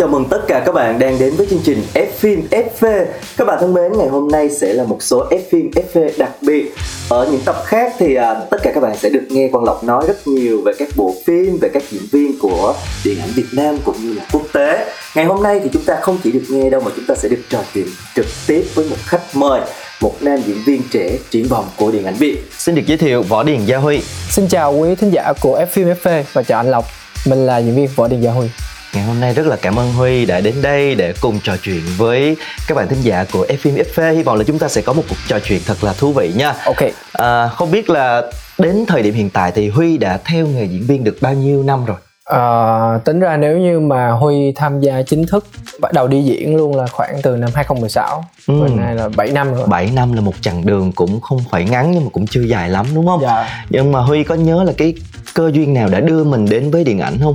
Chào mừng tất cả các bạn đang đến với chương trình F phim FV. Các bạn thân mến, ngày hôm nay sẽ là một số F phim FV đặc biệt. Ở những tập khác thì à, tất cả các bạn sẽ được nghe Quang Lộc nói rất nhiều về các bộ phim, về các diễn viên của điện ảnh Việt Nam cũng như là quốc tế. Ngày hôm nay thì chúng ta không chỉ được nghe đâu mà chúng ta sẽ được trò chuyện trực tiếp với một khách mời, một nam diễn viên trẻ triển vọng của điện ảnh Việt. Xin được giới thiệu Võ Điền Gia Huy. Xin chào quý thính giả của F phim FV và chào anh Lộc. Mình là diễn viên Võ Điền Gia Huy. Ngày hôm nay rất là cảm ơn Huy đã đến đây để cùng trò chuyện với các bạn thính giả của F phim FV. Hy vọng là chúng ta sẽ có một cuộc trò chuyện thật là thú vị nha. Ok. À, không biết là đến thời điểm hiện tại thì Huy đã theo nghề diễn viên được bao nhiêu năm rồi? Ờ, tính ra nếu như mà Huy tham gia chính thức bắt đầu đi diễn luôn là khoảng từ năm 2016 Ừ. Và nay là 7 năm rồi 7 năm là một chặng đường cũng không phải ngắn nhưng mà cũng chưa dài lắm đúng không? Dạ. Nhưng mà Huy có nhớ là cái cơ duyên nào đã đưa mình đến với điện ảnh không?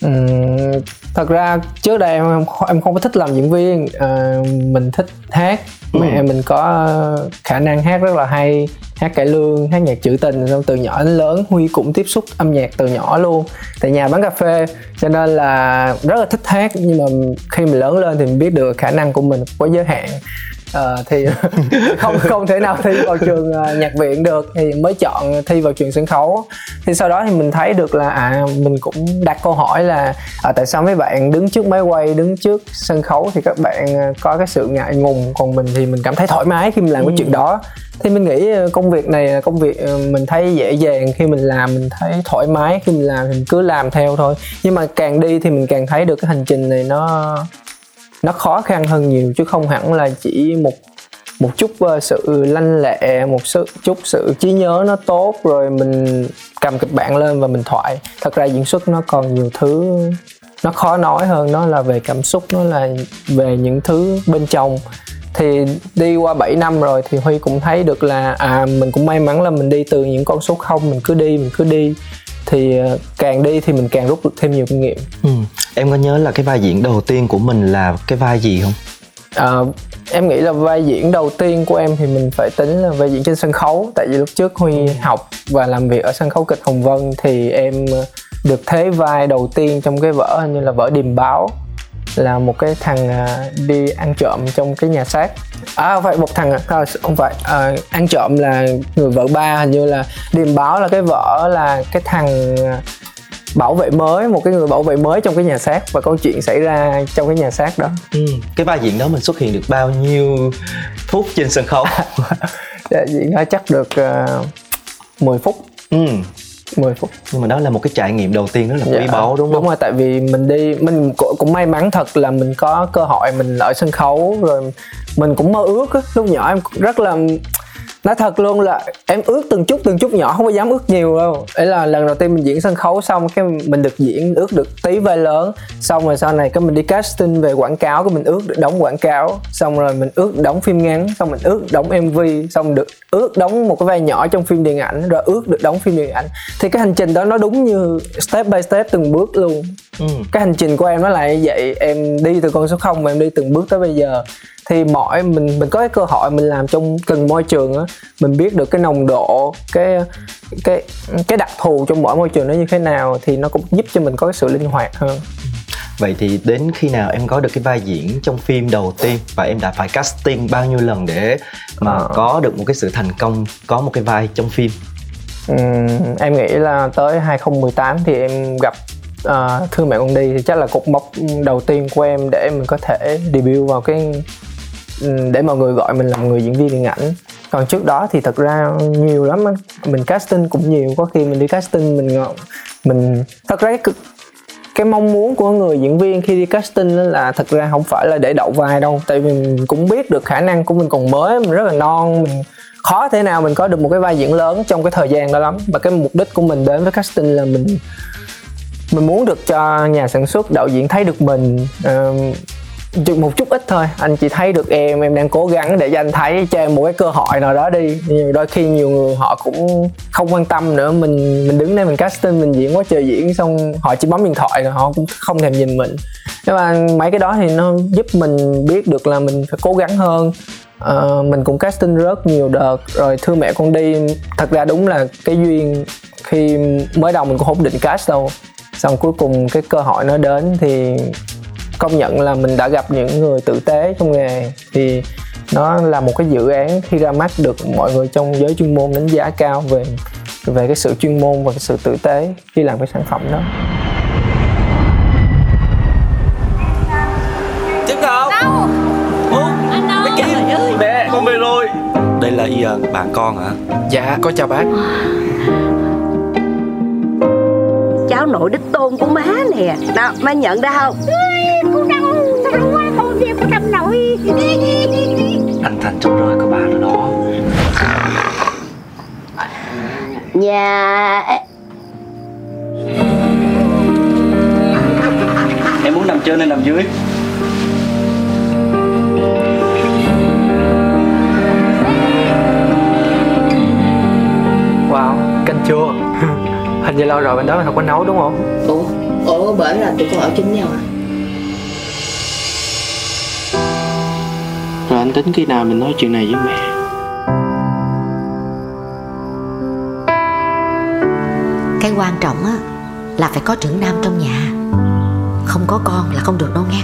Ừm, thật ra trước đây em em không có thích làm diễn viên. Ờ, mình thích hát. Mẹ Ừ. mình có khả năng hát rất là hay hát cải lương hát nhạc trữ tình xong từ nhỏ đến lớn huy cũng tiếp xúc âm nhạc từ nhỏ luôn. Tại nhà bán cà phê cho nên là rất là thích hát. Nhưng mà khi mình lớn lên thì mình biết được khả năng của mình có giới hạn Ờ, thì không không thể nào thi vào trường ờ, nhạc viện được thì mới chọn thi vào trường sân khấu. Thì sau đó thì mình thấy được là à mình cũng đặt câu hỏi là à, tại sao mấy bạn đứng trước máy quay đứng trước sân khấu thì các bạn ờ, có cái sự ngại ngùng còn mình thì mình cảm thấy thoải mái khi mình làm cái chuyện đó. Thì mình nghĩ công việc này là công việc mình thấy dễ dàng khi mình làm mình thấy thoải mái khi mình làm thì mình cứ làm theo thôi. Nhưng mà càng đi thì mình càng thấy được cái hành trình này nó nó khó khăn hơn nhiều, chứ không hẳn là chỉ một một chút ờ, sự lanh lẹ, một sự, chút sự trí nhớ nó tốt, rồi mình cầm kịch bản lên và mình thoại. Thật ra diễn xuất nó còn nhiều thứ, nó khó nói hơn, nó là về cảm xúc, nó là về những thứ bên trong. Thì đi qua 7 năm rồi thì Huy cũng thấy được là à mình cũng may mắn là mình đi từ những con số không, mình cứ đi, mình cứ đi thì ờ, càng đi thì mình càng rút được thêm nhiều kinh nghiệm Ừ. Em có nhớ là cái vai diễn đầu tiên của mình là cái vai gì không? Ờ, em nghĩ là vai diễn đầu tiên của em thì mình phải tính là vai diễn trên sân khấu tại vì lúc trước huy học và làm việc ở sân khấu kịch hồng vân thì em ờ, được thế vai đầu tiên trong cái vở hình như là vở điềm báo là một cái thằng à, đi ăn trộm trong cái nhà xác à không phải một thằng à, không phải à, ăn trộm là người vợ ba hình như là điềm báo là cái vở là cái thằng à, bảo vệ mới một cái người bảo vệ mới trong cái nhà xác và câu chuyện xảy ra trong cái nhà xác đó Ừ. Cái vai diễn đó mình xuất hiện được bao nhiêu phút trên sân khấu? Dạ, diễn đó chắc được uh, 10 phút ừ. 10 phút Nhưng mà đó là một cái trải nghiệm đầu tiên rất là quý Dạ, báu đúng không? đúng rồi tại vì mình đi mình cũng, cũng may mắn thật là mình có cơ hội mình ở sân khấu rồi mình cũng mơ ước á. lúc nhỏ em rất là nói thật luôn là em ước từng chút từng chút nhỏ, không có dám ước nhiều đâu. Đấy là lần đầu tiên mình diễn sân khấu xong cái mình được diễn, ước được tí vai lớn. Xong rồi sau này cái mình đi casting về quảng cáo, cái mình ước được đóng quảng cáo. Xong rồi mình ước đóng phim ngắn, xong mình ước đóng mv xong được, ước đóng một cái vai nhỏ trong phim điện ảnh, rồi ước được đóng phim điện ảnh. Thì cái hành trình đó nó đúng như step by step từng bước luôn. Ừ. cái hành trình của em nó là như vậy em đi từ con số 0 mà em đi từng bước tới bây giờ thì mọi mình mình có cái cơ hội mình làm trong từng môi trường á mình biết được cái nồng độ cái cái cái đặc thù trong mỗi môi trường nó như thế nào thì nó cũng giúp cho mình có cái sự linh hoạt hơn Vậy thì đến khi nào em có được cái vai diễn trong phim đầu tiên và em đã phải casting bao nhiêu lần để mà Ờ. có được một cái sự thành công, có một cái vai trong phim? Ừm, em nghĩ là tới 2018 thì em gặp uh, thương mẹ con đi thì chắc là cột mốc đầu tiên của em để mình có thể debut vào cái ừ, để mọi người gọi mình là một người diễn viên điện ảnh. Còn trước đó thì thật ra nhiều lắm anh. Mình casting cũng nhiều có khi mình đi casting mình mình thật ra cái cực cái mong muốn của người diễn viên khi đi casting là thật ra không phải là để đậu vai đâu. Tại vì mình cũng biết được khả năng của mình còn mới mình rất là non mình khó thế nào mình có được một cái vai diễn lớn trong cái thời gian đó lắm. Và cái mục đích của mình đến với casting là mình mình muốn được cho nhà sản xuất đạo diễn thấy được mình uh, một chút ít thôi. Anh chỉ thấy được em em đang cố gắng để cho anh thấy cho em một cái cơ hội nào đó đi. Nhưng đôi khi nhiều người họ cũng không quan tâm nữa. Mình mình đứng đây mình casting mình diễn quá trời diễn xong họ chỉ bấm điện thoại rồi họ cũng không thèm nhìn mình. Nhưng mà mấy cái đó thì nó giúp mình biết được là mình phải cố gắng hơn. Uh, mình cũng casting rất nhiều đợt rồi thương mẹ con đi thật ra đúng là cái duyên khi mới đầu mình cũng không định cast đâu xong cuối cùng cái cơ hội nó đến thì công nhận là mình đã gặp những người tử tế trong nghề. Thì nó là một cái dự án khi ra mắt được mọi người trong giới chuyên môn đánh giá cao về về cái sự chuyên môn và cái sự tử tế khi làm cái sản phẩm đó. Trứng không? đâu? Ủa? anh đâu? Bé Kim ơi. Mẹ con về rồi. Đây là Ian, bạn con hả? dạ có chào bác cháu nội đích tôn của má nè. Nào má nhận ra không? Cô đâu Sao đâu quá con kia của trăm nội Anh Thành trong rơi có ba rồi đó Nhà Em muốn nằm trên hay nằm dưới? wow canh chua hình như lâu rồi bên đó mình không có nấu đúng không? Ủa, ủa bển là tụi con ở chung nhau à? Rồi anh tính khi nào mình nói chuyện này với mẹ? Cái quan trọng á là phải có trưởng nam trong nhà. Không có con là không được đâu nghe.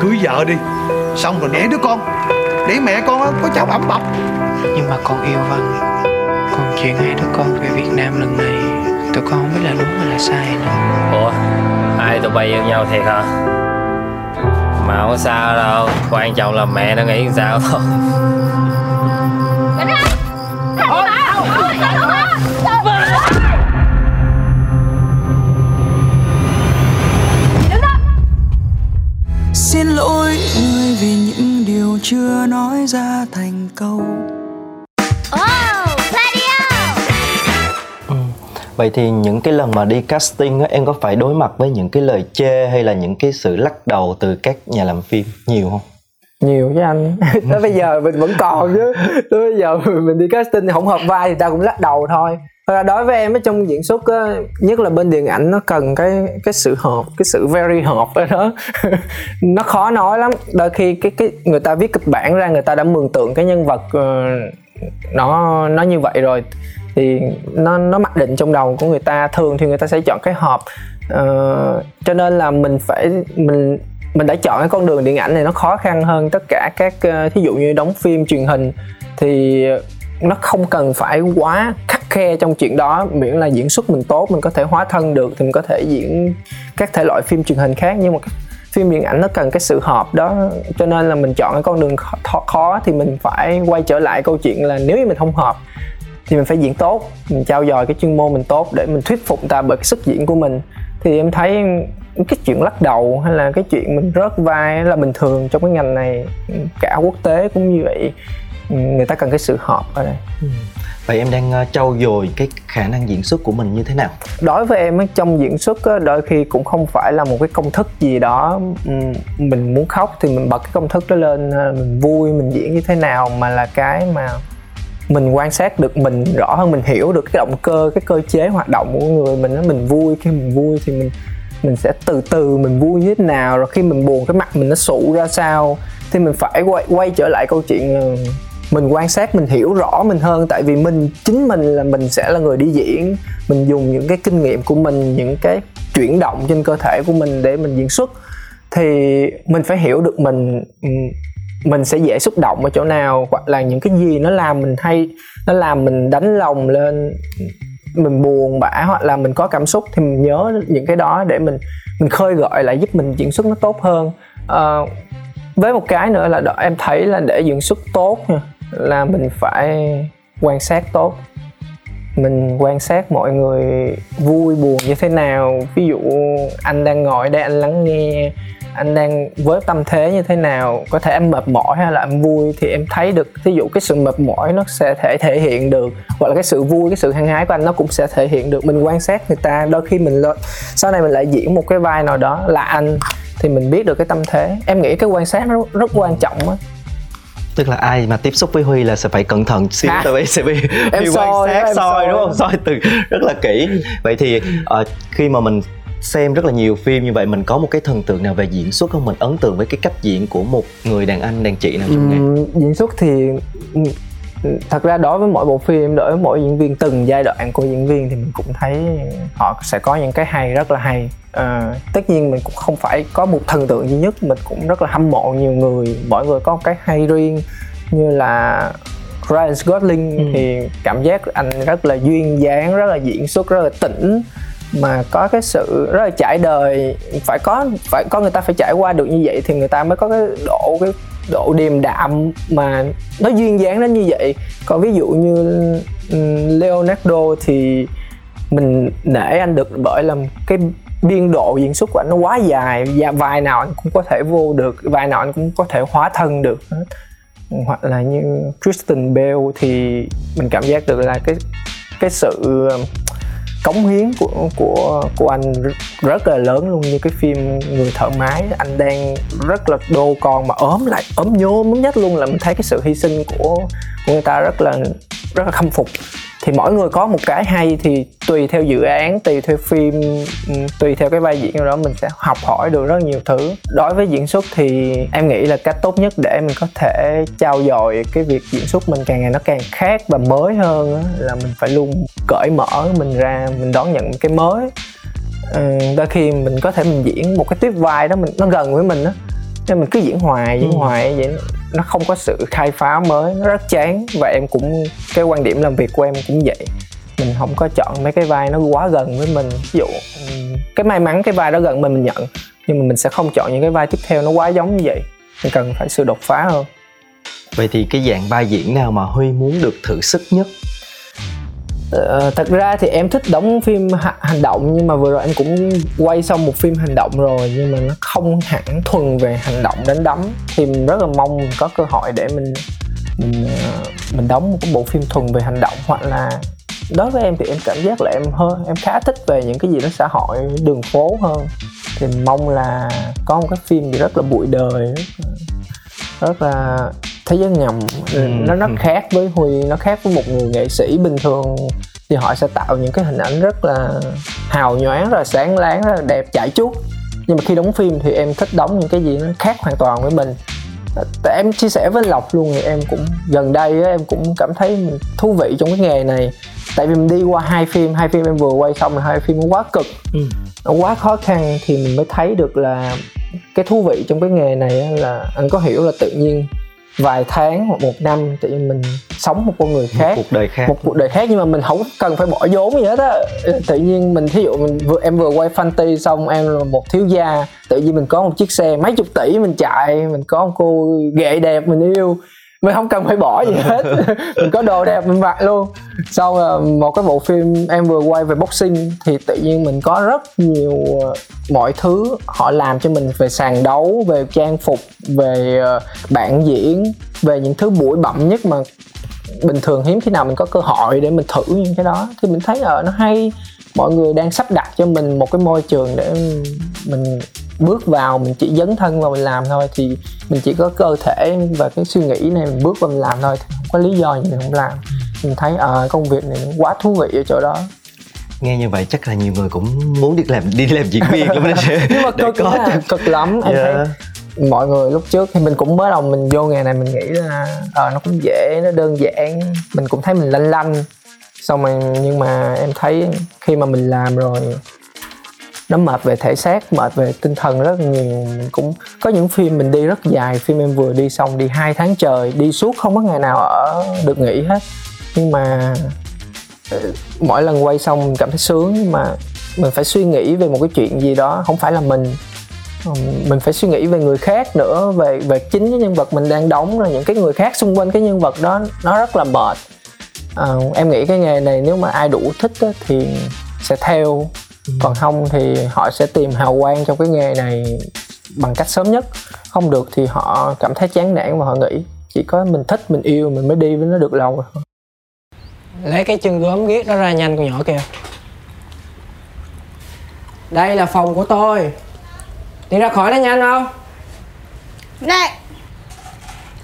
Cưới vợ đi xong rồi đẻ đứa con. Để mẹ con á, có cháu ẩm bọc Nhưng mà con yêu Văn chuyện hai đứa con về Việt Nam lần này. Tụi con không biết là đúng hay là sai nữa Ủa Hai tụi bay yêu nhau thiệt hả? Mà không sao đâu Quan trọng là mẹ nó nghĩ sao thôi. Xin lỗi người vì những điều chưa nói ra thành câu vậy thì những cái lần mà đi casting á em có phải đối mặt với những cái lời chê hay là những cái sự lắc đầu từ các nhà làm phim nhiều không? Nhiều với anh. Tới bây giờ mình vẫn còn chứ. Tới bây giờ mình đi casting không hợp vai thì ta cũng lắc đầu thôi. Thật ra đối với em ở trong diễn xuất á, nhất là bên điện ảnh nó cần cái cái sự hợp cái sự very hợp ở đó. Nó khó nói lắm. Đôi khi cái cái người ta viết kịch bản ra người ta đã mường tượng cái nhân vật uh, nó nó như vậy rồi thì nó nó mặc định trong đầu của người ta thường thì người ta sẽ chọn cái hộp. Uh, cho nên là mình phải mình mình đã chọn cái con đường điện ảnh này nó khó khăn hơn tất cả các uh, thí dụ như đóng phim truyền hình thì nó không cần phải quá khắc khe trong chuyện đó miễn là diễn xuất mình tốt mình có thể hóa thân được thì mình có thể diễn các thể loại phim truyền hình khác. Nhưng mà phim điện ảnh nó cần cái sự hợp đó cho nên là mình chọn cái con đường khó, khó thì mình phải quay trở lại câu chuyện là nếu như mình không hợp thì mình phải diễn tốt mình trao dồi cái chuyên môn mình tốt để mình thuyết phục ta bởi cái sức diễn của mình. Thì em thấy cái chuyện lắc đầu hay là cái chuyện mình rớt vai là bình thường trong cái ngành này cả quốc tế cũng như vậy. Người ta cần cái sự hợp ở đây. Ừ. vậy em đang ờ, trau dồi cái khả năng diễn xuất của mình như thế nào? Đối với em trong diễn xuất đôi khi cũng không phải là một cái công thức gì đó mình muốn khóc thì mình bật cái công thức đó lên ờ, mình vui mình diễn như thế nào mà là cái mà mình quan sát được, mình rõ hơn, mình hiểu được cái động cơ, cái cơ chế hoạt động của người, mình mình vui, khi mình vui thì mình mình sẽ từ từ mình vui như thế nào, rồi khi mình buồn cái mặt mình nó sụ ra sao. Thì mình phải quay quay trở lại câu chuyện mình quan sát, mình hiểu rõ mình hơn. Tại vì mình, chính mình là mình sẽ là người đi diễn. Mình dùng những cái kinh nghiệm của mình, những cái chuyển động trên cơ thể của mình để mình diễn xuất. Thì mình phải hiểu được mình mình sẽ dễ xúc động ở chỗ nào hoặc là những cái gì nó làm mình hay nó làm mình đánh lòng lên mình buồn bã hoặc là mình có cảm xúc thì mình nhớ những cái đó để mình mình khơi gợi lại giúp mình diễn xuất nó tốt hơn. À, với một cái nữa là đó, em thấy là để diễn xuất tốt là mình phải quan sát tốt. Mình quan sát mọi người vui buồn như thế nào. Ví dụ anh đang ngồi đây anh lắng nghe anh đang với tâm thế như thế nào? Có thể anh mệt mỏi hay là anh vui? Thì em thấy được ví dụ cái sự mệt mỏi nó sẽ thể thể hiện được. Hoặc là cái sự vui cái sự hăng hái của anh nó cũng sẽ thể hiện được. Mình quan sát người ta đôi khi mình lên sau này mình lại diễn một cái vai nào đó là anh thì mình biết được cái tâm thế. Em nghĩ cái quan sát nó rất quan trọng á. Tức là ai mà tiếp xúc với huy là sẽ phải cẩn thận xíu. Hả? tại vì sẽ bị Em huy soi quan sát em soi soi. đúng không? Soi từ rất là kỹ. Vậy thì ờ, khi mà mình xem rất là nhiều phim như vậy mình có một cái thần tượng nào về diễn xuất không? Mình ấn tượng với cái cách diễn của một người đàn anh đàn chị nào trong nghề Ừm, diễn xuất thì thật ra đối với mỗi bộ phim đối với mỗi diễn viên từng giai đoạn của diễn viên thì mình cũng thấy họ sẽ có những cái hay rất là hay. Ờ, tất nhiên mình cũng không phải có một thần tượng duy nhất mình cũng rất là hâm mộ nhiều người. Mỗi người có một cái hay riêng như là Ryan Gosling thì cảm giác anh rất là duyên dáng rất là diễn xuất rất là tỉnh mà có cái sự rất là trải đời, phải có phải có người ta phải trải qua được như vậy thì người ta mới có cái độ cái độ điềm đạm mà nó duyên dáng đến như vậy. Còn ví dụ như ừ, Leonardo thì mình nể anh được bởi là cái biên độ diễn xuất của anh nó quá dài, và vài nào anh cũng có thể vô được vài nào anh cũng có thể hóa thân được hoặc là như Kristen Bell thì mình cảm giác được là cái cái sự cống hiến của của của anh rất- là lớn luôn. Như cái phim người thợ máy, anh đang rất là đô con mà ốm lại, ốm nhôm nhất luôn, là mình thấy cái sự hy sinh của của người ta rất là rất là khâm phục thì mỗi người có một cái hay thì tùy theo dự án tùy theo phim ừm, tùy theo cái vai diễn nào đó mình sẽ học hỏi được rất nhiều thứ. Đối với diễn xuất thì em nghĩ là cách tốt nhất để mình có thể trao dồi cái việc diễn xuất mình càng ngày nó càng khác và mới hơn là mình phải luôn cởi mở mình ra mình đón nhận cái mới. Ừ, đôi khi mình có thể mình diễn một cái tiếp vai đó mình nó gần với mình á nên mình cứ diễn hoài diễn Ừ. hoài vậy nó không có sự khai phá mới, nó rất chán. Và em cũng, cái quan điểm làm việc của em cũng vậy. Mình không có chọn mấy cái vai nó quá gần với mình. Ví dụ, cái may mắn cái vai đó gần mình mình nhận. Nhưng mà mình sẽ không chọn những cái vai tiếp theo nó quá giống như vậy. Mình cần phải sự đột phá hơn. Vậy thì cái dạng vai diễn nào mà huy muốn được thử sức nhất? Ờ, thật ra thì em thích đóng phim ha- hành động nhưng mà vừa rồi anh cũng quay xong một phim hành động rồi nhưng mà nó không hẳn thuần về hành động đánh đấm thì mình rất là mong mình có cơ hội để mình mình ờ, mình đóng một cái bộ phim thuần về hành động hoặc là đối với em thì em cảm giác là em hơn em khá thích về những cái gì đó xã hội đường phố hơn. Thì mong là có một cái phim gì rất là bụi đời rất là thế giới ngầm. Ừ. nó rất khác với huy nó khác với một người nghệ sĩ bình thường. Thì họ sẽ tạo những cái hình ảnh rất là hào nhoáng là sáng láng rất là đẹp chảy chuốt nhưng mà khi đóng phim thì em thích đóng những cái gì nó khác hoàn toàn với mình. Tại em chia sẻ với lộc luôn thì em cũng gần đây á, em cũng cảm thấy mình thú vị trong cái nghề này. Tại vì mình đi qua hai phim hai phim em vừa quay xong là hai phim nó quá cực. Nó quá khó khăn thì mình mới thấy được là cái thú vị trong cái nghề này là anh có hiểu là tự nhiên vài tháng hoặc một năm tự nhiên mình sống một con người khác. cuộc đời khác. Một cuộc đời khác nhưng mà mình không cần phải bỏ vốn gì hết á. Tự nhiên mình thí dụ mình vừa em vừa quay fantasy xong em là một thiếu gia tự nhiên mình có một chiếc xe mấy chục tỷ mình chạy mình có một cô ghệ đẹp mình yêu mình không cần phải bỏ gì hết. Mình có đồ đẹp mình mặc luôn. Sau là một cái bộ phim em vừa quay về boxing thì tự nhiên mình có rất nhiều ờ, mọi thứ họ làm cho mình về sàn đấu về trang phục về ờ, bản diễn về những thứ bụi bặm nhất mà bình thường hiếm khi nào mình có cơ hội để mình thử những cái đó. Thì mình thấy ở nó hay. Mọi người đang sắp đặt cho mình một cái môi trường để mình bước vào mình chỉ dấn thân vào mình làm thôi. Thì mình chỉ có cơ thể và cái suy nghĩ này mình bước vào mình làm thôi. Không có lý do gì mình không làm. Mình thấy ờ công việc này nó quá thú vị ở chỗ đó. Nghe như vậy chắc là nhiều người cũng muốn đi làm đi làm diễn viên lắm đó. Nhưng mà cực có là, cực lắm. Em Yeah. thấy mọi người lúc trước thì mình cũng mới đầu mình vô nghề này mình nghĩ là ờ nó cũng dễ nó đơn giản. Mình cũng thấy mình lanh lanh. Xong rồi nhưng mà em thấy khi mà mình làm rồi nó mệt về thể xác mệt về tinh thần rất nhiều. Mình cũng có những phim mình đi rất dài. Phim em vừa đi xong đi hai tháng trời đi suốt không có ngày nào ở được nghỉ hết. Nhưng mà ờ, mỗi lần quay xong mình cảm thấy sướng nhưng mà mình phải suy nghĩ về một cái chuyện gì đó. Không phải là mình mình phải suy nghĩ về người khác nữa về về chính cái nhân vật mình đang đóng là những cái người khác xung quanh cái nhân vật đó. Nó rất là mệt. À, em nghĩ cái nghề này nếu mà ai đủ thích á, thì sẽ theo còn không thì họ sẽ tìm hào quang trong cái nghề này bằng cách sớm nhất. Không được thì họ cảm thấy chán nản và họ nghĩ chỉ có mình thích mình yêu mình mới đi với nó được lâu rồi. Lấy cái chân gớm ghiếc đó ra nhanh con nhỏ kìa. Đây là phòng của tôi. Đi ra khỏi đó nhanh không? Nè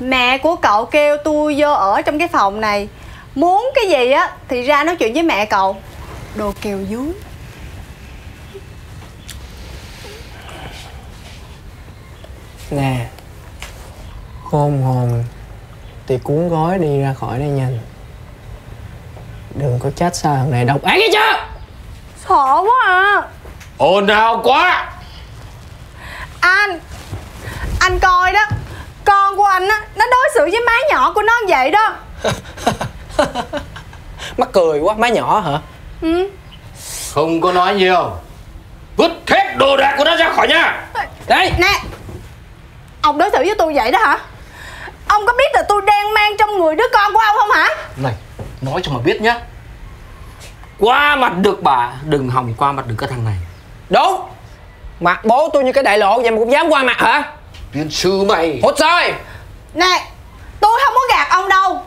Mẹ của cậu kêu tôi vô ở trong cái phòng này. Muốn cái gì á Thì ra nói chuyện với mẹ cậu. Đồ kèo dúi nè. Khôn hồn. Thì cuốn gói đi ra khỏi đây nhanh. Đừng có trách sao thằng này độc ác nghe chưa? Sợ quá à. Ồn ào quá. Anh Anh coi đó. Con của anh á Nó đối xử với má nhỏ của nó vậy đó. Mắc cười quá má nhỏ hả? Ừ. không có nói nhiều. Vứt hết đồ đạc của nó ra khỏi nhà. Đây. Nè Ông đối xử với tôi vậy đó hả? Ông có biết là tôi đang mang trong người đứa con của ông không hả? Này nói cho mà biết nhá. Qua mặt được bà đừng hòng qua mặt được cái thằng này. Đúng. Mặt bố tôi như cái đại lộ vậy mà cũng dám qua mặt hả? Tiên sư mày. Hốt soi Nè Tôi không có gạt ông đâu.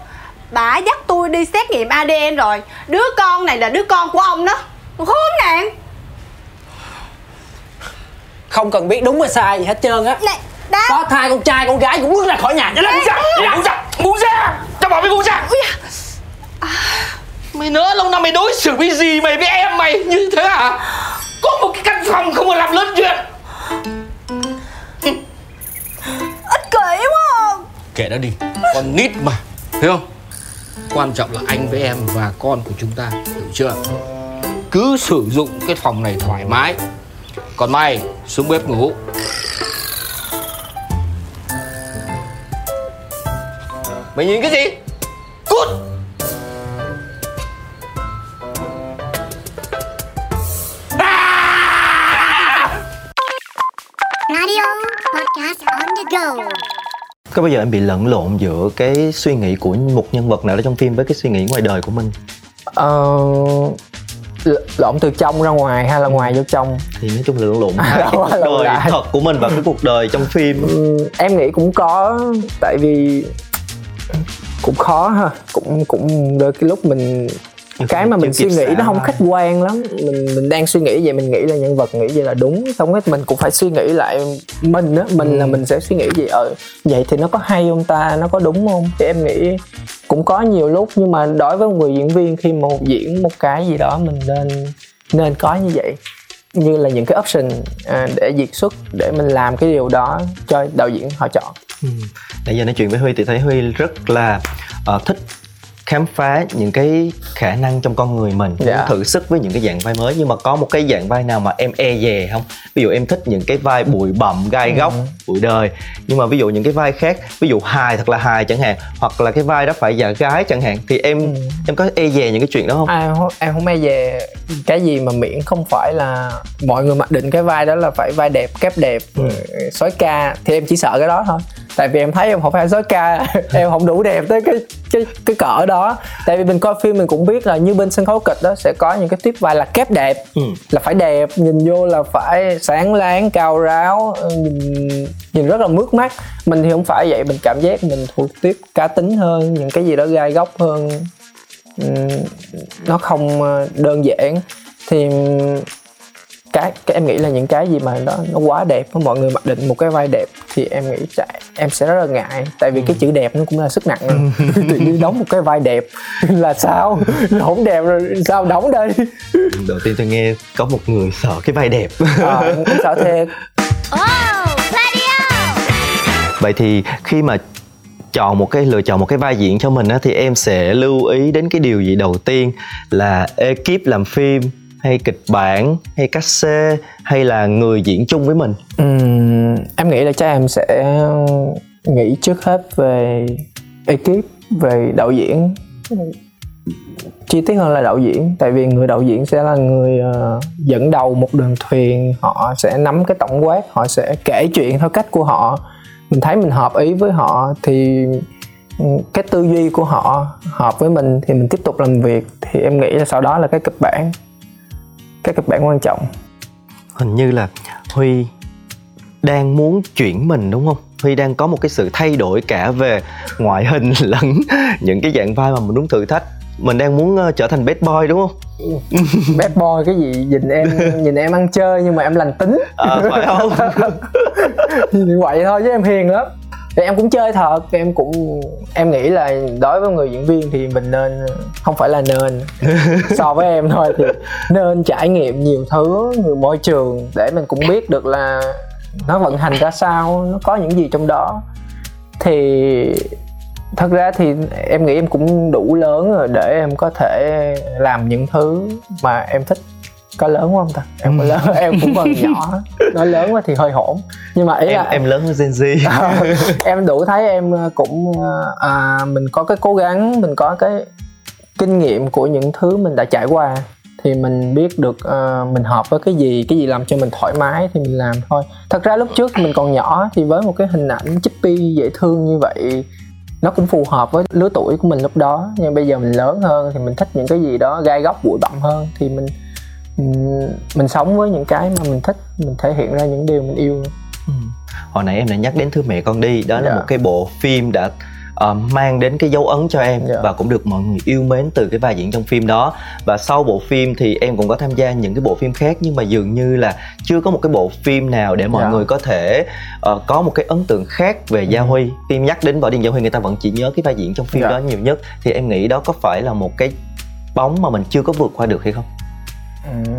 Bà dắt tôi đi xét nghiệm ADN rồi. Đứa con này là đứa con của ông đó. Khốn nạn. Không cần biết đúng hay sai gì hết trơn á. Nè Đã có thai con trai con gái cũng bước ra khỏi nhà. Muốn ra. muốn ra. Muốn ra. Tao bảo mày muốn ra. Mày nữa lâu năm mày đối xử với gì mày với em mày như thế hả? Có một cái căn phòng không mà làm lớn chuyện. Ích kỷ quá kệ nó đi. Con nít mà. Thấy không? Quan trọng là anh với em và con của chúng ta hiểu chưa? Cứ sử dụng cái phòng này thoải mái. Còn mày xuống bếp ngủ mày nhìn cái gì? Cút! Radio podcast on the go. có bao giờ em bị lẫn lộn giữa cái suy nghĩ của một nhân vật nào đó trong phim với cái suy nghĩ ngoài đời của mình? Ờ lộn từ trong ra ngoài hay là ngoài vô trong? Thì nói chung là lẫn lộn À, hai cái lộn cuộc đời lại. thật của mình và cái cuộc đời trong phim. Ừm, em nghĩ cũng có tại vì cũng khó ha. Cũng cũng đôi cái lúc mình cái mà mình suy nghĩ nó không khách quan lắm. Mình mình đang suy nghĩ vậy mình nghĩ là nhân vật nghĩ vậy là đúng. Xong cái mình cũng phải suy nghĩ lại mình á. Mình là mình sẽ suy nghĩ gì ờ vậy thì nó có hay không ta? Nó có đúng không? Thì em nghĩ cũng có nhiều lúc nhưng mà đối với một người diễn viên khi mà diễn một cái gì đó mình nên nên có như vậy. Như là những cái option à, để diễn xuất để mình làm cái điều đó cho đạo diễn họ chọn Ừ. nãy giờ nói chuyện với huy thì thấy huy rất là ờ, thích khám phá những cái khả năng trong con người mình Dạ. thử sức với những cái dạng vai mới nhưng mà có một cái dạng vai nào mà em e dè không ví dụ em thích những cái vai bụi bặm gai Ừ. góc bụi đời nhưng mà ví dụ những cái vai khác ví dụ hài thật là hài chẳng hạn hoặc là cái vai đó phải giả gái chẳng hạn thì em Ừ. em có e dè những cái chuyện đó không em không em không e về cái gì mà miễn không phải là mọi người mặc định cái vai đó là phải vai đẹp kép đẹp Ừ. sói ca thì em chỉ sợ cái đó thôi tại vì em thấy em không phải sói ca em không đủ đẹp tới cái cái cái cỡ đó. Tại vì mình coi phim mình cũng biết là như bên sân khấu kịch đó sẽ có những cái tiếp vai là kép đẹp Ừ. là phải đẹp nhìn vô là phải sáng láng cao ráo ờ, nhìn, nhìn rất là mướt mắt. Mình thì không phải vậy mình cảm giác mình thuộc tiếp cá tính hơn những cái gì đó gai góc hơn. Ừm, nó không ờ, đơn giản. Thì cái, cái em nghĩ là những cái gì mà nó nó quá đẹp mọi người mặc định một cái vai đẹp thì em nghĩ chạy em sẽ rất là ngại. Tại vì cái chữ đẹp nó cũng là sức nặng rồi. tự nhiên đóng một cái vai đẹp. Là sao? Không đẹp rồi sao đóng đây? Đầu tiên tôi nghe có một người sợ cái vai đẹp. Ờ, em sợ thiệt. Vậy thì khi mà chọn một cái lựa chọn một cái vai diễn cho mình á thì em sẽ lưu ý đến cái điều gì đầu tiên? Là ekip làm phim hay kịch bản hay cách xê hay là người diễn chung với mình? Ừm, em nghĩ là chắc em sẽ nghĩ trước hết về ekip về đạo diễn. Chi tiết hơn là đạo diễn tại vì người đạo diễn sẽ là người ờ, dẫn đầu một đường thuyền. Họ sẽ nắm cái tổng quát họ sẽ kể chuyện theo cách của họ. Mình thấy mình hợp ý với họ thì ừ, cái tư duy của họ hợp với mình thì mình tiếp tục làm việc. Thì em nghĩ là sau đó là cái kịch bản cái kịch bản quan trọng. Hình như là huy đang muốn chuyển mình đúng không? Huy đang có một cái sự thay đổi cả về ngoại hình lẫn những cái dạng vai mà mình muốn thử thách. Mình đang muốn uh, trở thành bad boy đúng không? Bad boy cái gì? Nhìn em nhìn em ăn chơi nhưng mà em lành tính. À, phải không? Thì vậy thôi chứ em hiền lắm thì em cũng chơi thật em cũng em nghĩ là đối với người diễn viên thì mình nên không phải là nên. So với em thôi thì nên trải nghiệm nhiều thứ nhiều môi trường để mình cũng biết được là nó vận hành ra sao nó có những gì trong đó. Thì thật ra thì em nghĩ em cũng đủ lớn rồi để em có thể làm những thứ mà em thích có lớn không ta? Em có lớn em cũng còn nhỏ. Nói lớn quá thì hơi hỗn nhưng mà ý em, là em lớn hơn Gen Z. Em đủ thấy em cũng à, mình có cái cố gắng mình có cái kinh nghiệm của những thứ mình đã trải qua thì mình biết được uh, mình hợp với cái gì cái gì làm cho mình thoải mái thì mình làm thôi. Thật ra lúc trước mình còn nhỏ thì với một cái hình ảnh chippy dễ thương như vậy nó cũng phù hợp với lứa tuổi của mình lúc đó. Nhưng bây giờ mình lớn hơn thì mình thích những cái gì đó gai góc bụi bặm hơn thì mình mình sống với những cái mà mình thích mình thể hiện ra những điều mình yêu ừ. hồi nãy em đã nhắc đến thư mẹ con đi đó là yeah. Dạ. một cái bộ phim đã uh, mang đến cái dấu ấn cho em yeah. Dạ. và cũng được mọi người yêu mến từ cái vai diễn trong phim đó và sau bộ phim thì em cũng có tham gia những cái bộ phim khác nhưng mà dường như là chưa có một cái bộ phim nào để mọi yeah. Dạ. người có thể uh, có một cái ấn tượng khác về Gia ừ. Huy khi nhắc đến Võ Điền Gia Huy người ta vẫn chỉ nhớ cái vai diễn trong phim yeah. đó nhiều nhất thì em nghĩ đó có phải là một cái bóng mà mình chưa có vượt qua được hay không? Ừ.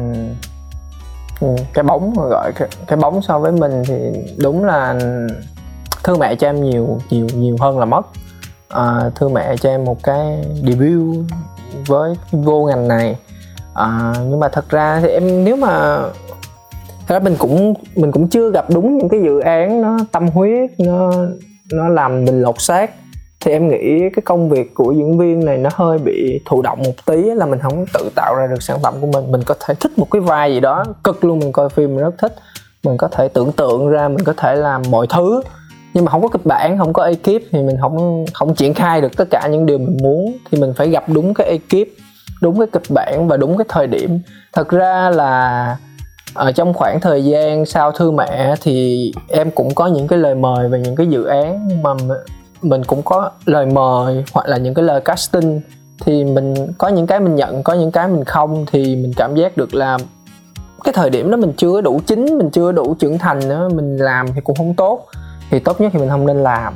ừ. cái bóng gọi cái, cái bóng so với mình thì đúng là thương mẹ cho em nhiều nhiều nhiều hơn là mất. À, thương mẹ cho em một cái debut với vô ngành này. À, nhưng mà thật ra thì em nếu mà thật ra mình cũng mình cũng chưa gặp đúng những cái dự án nó tâm huyết nó nó làm mình lột xác thì em nghĩ cái công việc của diễn viên này nó hơi bị thụ động một tí là mình không tự tạo ra được sản phẩm của mình. Mình có thể thích một cái vai gì đó, cực luôn, mình coi phim mình rất thích. Mình có thể tưởng tượng ra, mình có thể làm mọi thứ. Nhưng mà không có kịch bản, không có ekip thì mình không không triển khai được tất cả những điều mình muốn. Thì mình phải gặp đúng cái ekip, đúng cái kịch bản và đúng cái thời điểm. Thật ra là ở trong khoảng thời gian sau thư mẹ thì em cũng có những cái lời mời về những cái dự án nhưng mà mình cũng có lời mời hoặc là những cái lời casting thì mình có những cái mình nhận có những cái mình không thì mình cảm giác được là cái thời điểm đó mình chưa đủ chín mình chưa đủ trưởng thành nữa mình làm thì cũng không tốt thì tốt nhất thì mình không nên làm.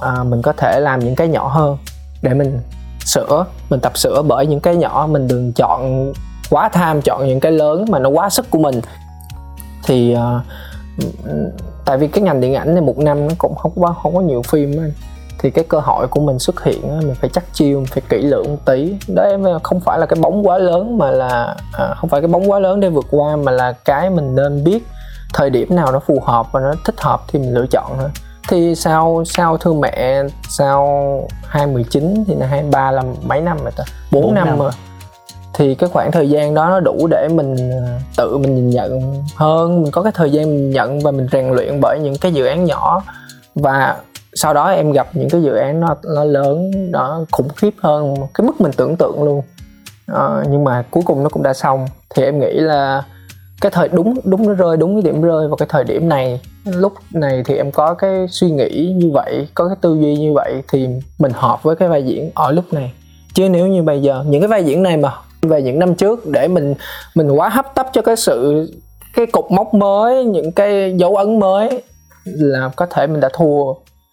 À, mình có thể làm những cái nhỏ hơn để mình sửa mình tập sửa bởi những cái nhỏ mình đừng chọn quá tham chọn những cái lớn mà nó quá sức của mình. Thì uh, tại vì cái ngành điện ảnh này một năm nó cũng không có không có nhiều phim anh thì cái cơ hội của mình xuất hiện mình phải chắc chiêu phải kỹ lưỡng một tí đó không phải là cái bóng quá lớn mà là à, không phải cái bóng quá lớn để vượt qua mà là cái mình nên biết thời điểm nào nó phù hợp và nó thích hợp thì mình lựa chọn thôi. Thì sau sau thương mẹ sau 2019 thì là 23 là mấy năm rồi ta? 4, 4 năm, năm. rồi. Thì cái khoảng thời gian đó nó đủ để mình à, tự mình nhìn nhận hơn. Mình có cái thời gian mình nhận và mình rèn luyện bởi những cái dự án nhỏ. Và sau đó em gặp những cái dự án nó nó lớn nó khủng khiếp hơn cái mức mình tưởng tượng luôn. À, nhưng mà cuối cùng nó cũng đã xong. Thì em nghĩ là cái thời đúng đúng nó rơi đúng cái điểm rơi vào cái thời điểm này. Lúc này thì em có cái suy nghĩ như vậy có cái tư duy như vậy thì mình hợp với cái vai diễn ở lúc này. Chứ nếu như bây giờ những cái vai diễn này mà về những năm trước để mình mình quá hấp tấp cho cái sự cái cục mốc mới những cái dấu ấn mới là có thể mình đã thua.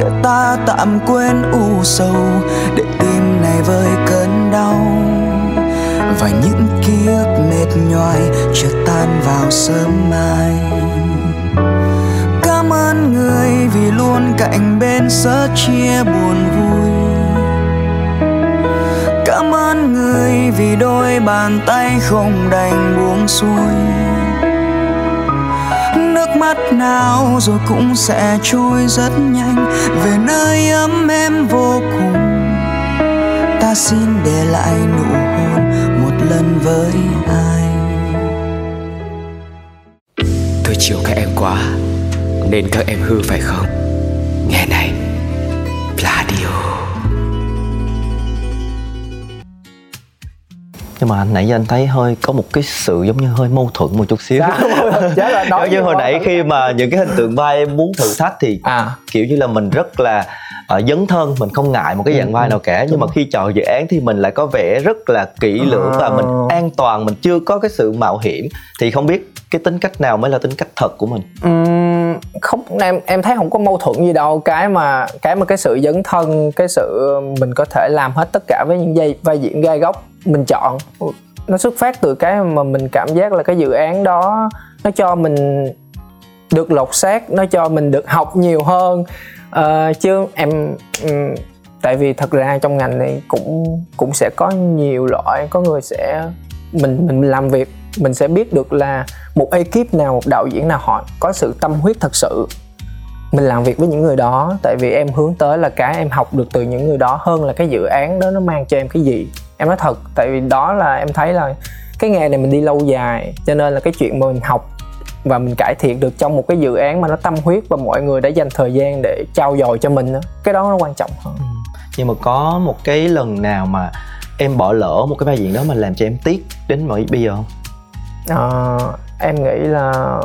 để ta tạm quên u sầu, để tim này vơi cơn đau. Và những ký ức mệt nhoài chưa tan vào sớm mai. Cảm ơn người vì luôn cạnh bên sớ chia buồn vui. Cảm ơn người vì đôi bàn tay không đành buông xuôi nước mắt nào rồi cũng sẽ trôi rất nhanh. Về nơi ấm em vô cùng, ta xin để lại nụ hôn một lần với ai. Tôi chiều các em quá Nên các em hư phải không? Nghe này. Nhưng mà nãy giờ anh thấy hơi có một cái sự giống như hơi mâu thuẫn một chút xíu. Dạ, là nói giống như hồi nãy khi mà những cái hình tượng vai em muốn thử thách thì à. kiểu như là mình rất là uh, dấn thân mình không ngại một cái dạng Ừ, vai ừ, nào cả. Nhưng mà khi chọn dự án thì mình lại có vẻ rất là kỹ lưỡng và À. mình an toàn mình chưa có cái sự mạo hiểm. Thì không biết cái tính cách nào mới là tính cách thật của mình? Ừm, không em em thấy không có mâu thuẫn gì đâu. Cái mà cái mà cái sự dấn thân cái sự um, mình có thể làm hết tất cả với những vai vai diễn gai góc mình chọn nó xuất phát từ cái mà mình cảm giác là cái dự án đó nó cho mình được lột xác nó cho mình được học nhiều hơn. Uh, chứ em um, tại vì thật ra trong ngành này cũng cũng sẽ có nhiều loại có người sẽ mình mình làm việc mình sẽ biết được là một ekip nào, một đạo diễn nào họ có sự tâm huyết thật sự. Mình làm việc với những người đó, tại vì em hướng tới là cái em học được từ những người đó hơn là cái dự án đó nó mang cho em cái gì. Em nói thật, tại vì đó là em thấy là cái nghề này mình đi lâu dài, cho nên là cái chuyện mà mình học và mình cải thiện được trong một cái dự án mà nó tâm huyết và mọi người đã dành thời gian để trao dồi cho mình đó. cái đó nó quan trọng hơn. Ừ. Nhưng mà có một cái lần nào mà em bỏ lỡ một cái vai diễn đó mà làm cho em tiếc đến mọi bây giờ không? Ờ, em nghĩ là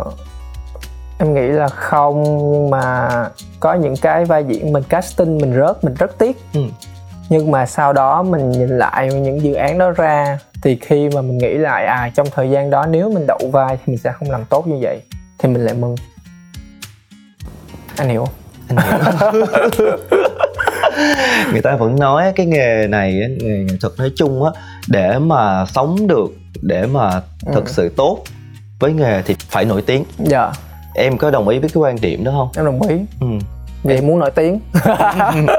em nghĩ là không nhưng mà có những cái vai diễn mình casting mình rớt mình rất tiếc. Ừ. nhưng mà sau đó mình nhìn lại những dự án đó ra thì khi mà mình nghĩ lại à trong thời gian đó nếu mình đậu vai thì mình sẽ không làm tốt như vậy thì mình lại mừng. Anh hiểu không? Người ta vẫn nói cái nghề này nghề nghệ thuật nói chung á để mà sống được để mà thực Ừ. sự tốt với nghề thì phải nổi tiếng. Dạ. Em có đồng ý với cái quan điểm đó không? Em đồng ý. Ừ. vì muốn nổi tiếng.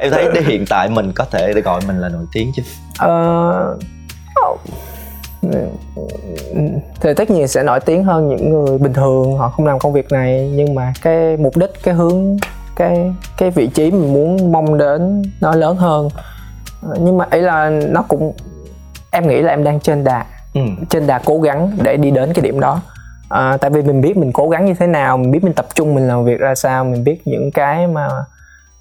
Em thấy đến hiện tại mình có thể để gọi mình là nổi tiếng chứ. Ờ, thì tất nhiên sẽ nổi tiếng hơn những người bình thường họ không làm công việc này. Nhưng mà cái mục đích cái hướng cái cái vị trí mình muốn mong đến nó lớn hơn. Nhưng mà ấy là nó cũng em nghĩ là em đang trên đà ừ. trên đà cố gắng để đi đến cái điểm đó. À, tại vì mình biết mình cố gắng như thế nào mình biết mình tập trung mình làm việc ra sao mình biết những cái mà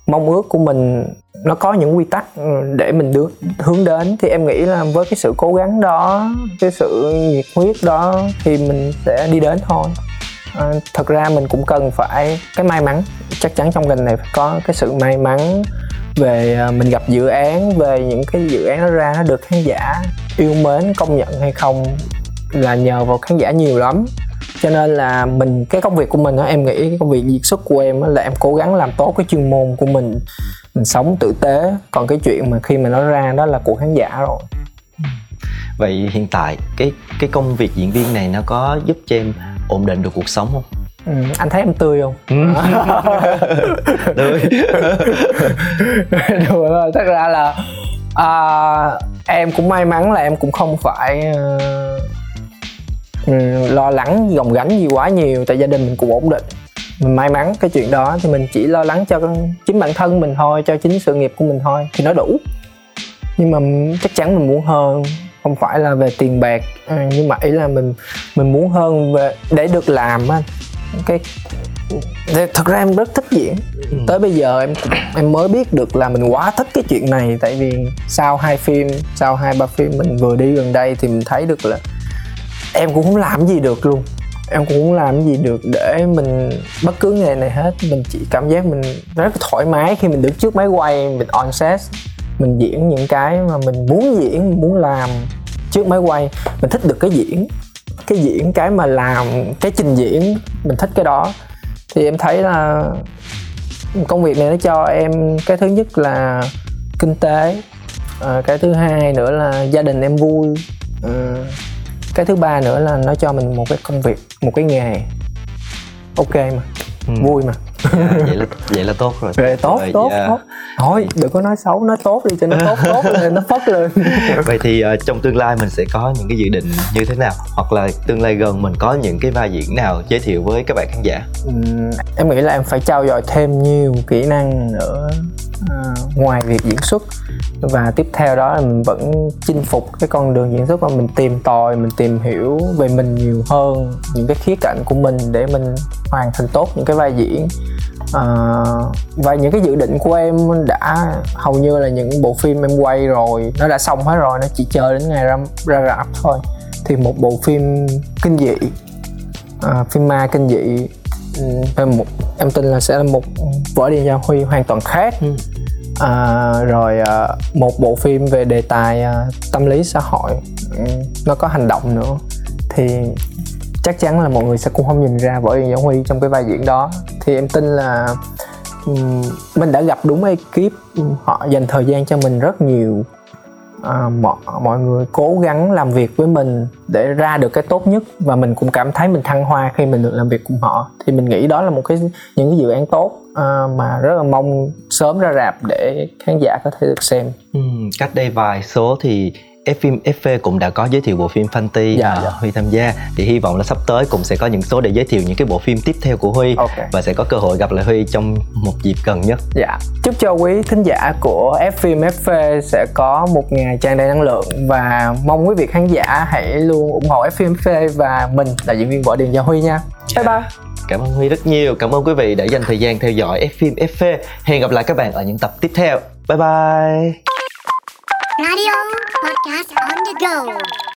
mong ước của mình nó có những quy tắc ừ, để mình được hướng đến. Thì em nghĩ là với cái sự cố gắng đó cái sự nhiệt huyết đó thì mình sẽ đi đến thôi. À, thật ra mình cũng cần phải cái may mắn chắc chắn trong ngành này phải có cái sự may mắn về à, mình gặp dự án về những cái dự án nó ra nó được khán giả yêu mến công nhận hay không là nhờ vào khán giả nhiều lắm. Cho nên là mình cái công việc của mình đó, em nghĩ cái công việc diễn xuất của em là em cố gắng làm tốt cái chuyên môn của mình. Mình sống tử tế. Còn cái chuyện mà khi mà nó ra đó là của khán giả rồi. Vậy hiện tại cái cái công việc diễn viên này nó có giúp cho em ổn định được cuộc sống không? Ừ, anh thấy em tươi không? Tươi. Đùa thôi thật ra là à, em cũng may mắn là em cũng không phải ờ, ừ, lo lắng gồng gánh gì quá nhiều tại gia đình mình cũng ổn định. Mình may mắn cái chuyện đó thì mình chỉ lo lắng cho chính bản thân mình thôi cho chính sự nghiệp của mình thôi thì nó đủ. Nhưng mà chắc chắn mình muốn hơn không phải là về tiền bạc à, nhưng mà ý là mình mình muốn hơn về để được làm á cái thật ra em rất thích diễn. Ừ. tới bây giờ em em mới biết được là mình quá thích cái chuyện này tại vì sau hai phim sau hai ba phim mình vừa đi gần đây thì mình thấy được là em cũng không làm gì được luôn. Em cũng không làm gì được để mình bất cứ nghề này hết mình chỉ cảm giác mình rất thoải mái khi mình đứng trước máy quay mình on set mình diễn những cái mà mình muốn diễn muốn làm trước máy quay. Mình thích được cái diễn cái diễn cái mà làm cái trình diễn mình thích cái đó. Thì em thấy là công việc này nó cho em cái thứ nhất là kinh tế à, cái thứ hai nữa là gia đình em vui à, cái thứ ba nữa là nó cho mình một cái công việc một cái nghề. Ok mà ừ. vui mà dạ, vậy là vậy là tốt rồi. Vậy tốt rồi, tốt dạ. tốt. Thôi đừng có nói xấu nói tốt đi cho nó tốt tốt lên nó phất lên. Vậy thì uh, trong tương lai mình sẽ có những cái dự định như thế nào? Hoặc là tương lai gần mình có những cái vai diễn nào giới thiệu với các bạn khán giả? Uhm, em nghĩ là em phải trao dồi thêm nhiều kỹ năng nữa uh, ngoài việc diễn xuất. Và tiếp theo đó là mình vẫn chinh phục cái con đường diễn xuất và mình tìm tòi mình tìm hiểu về mình nhiều hơn những cái khía cạnh của mình để mình hoàn thành tốt những cái vai diễn à, và những cái dự định của em đã hầu như là những bộ phim em quay rồi nó đã xong hết rồi nó chỉ chờ đến ngày ra ra rạp thôi. Thì một bộ phim kinh dị à, phim ma kinh dị em một em tin là sẽ là một vở điện gia huy hoàn toàn khác. Ừ. à, rồi à, một bộ phim về đề tài à, tâm lý xã hội ừ, nó có hành động nữa. Thì chắc chắn là mọi người sẽ cũng không nhìn ra võ điện gia huy trong cái vai diễn đó thì em tin là um, mình đã gặp đúng ekip họ dành thời gian cho mình rất nhiều. À, mọi, mọi người cố gắng làm việc với mình để ra được cái tốt nhất và mình cũng cảm thấy mình thăng hoa khi mình được làm việc cùng họ. Thì mình nghĩ đó là một cái những cái dự án tốt à, mà rất là mong sớm ra rạp để khán giả có thể được xem. Ừ, cách đây vài số thì F phim FV cũng đã có giới thiệu bộ phim Fanti dạ, dạ. Huy tham gia thì hy vọng là sắp tới cũng sẽ có những số để giới thiệu những cái bộ phim tiếp theo của Huy okay. và sẽ có cơ hội gặp lại Huy trong một dịp gần nhất. Dạ. Chúc cho quý thính giả của F phim FV sẽ có một ngày tràn đầy năng lượng và mong quý vị khán giả hãy luôn ủng hộ F phim FV và mình là diễn viên Võ Điền Gia Huy nha. Dạ. Bye bye. Cảm ơn Huy rất nhiều. Cảm ơn quý vị đã dành thời gian theo dõi F phim FV. Hẹn gặp lại các bạn ở những tập tiếp theo. Bye bye. Radio podcast on the go.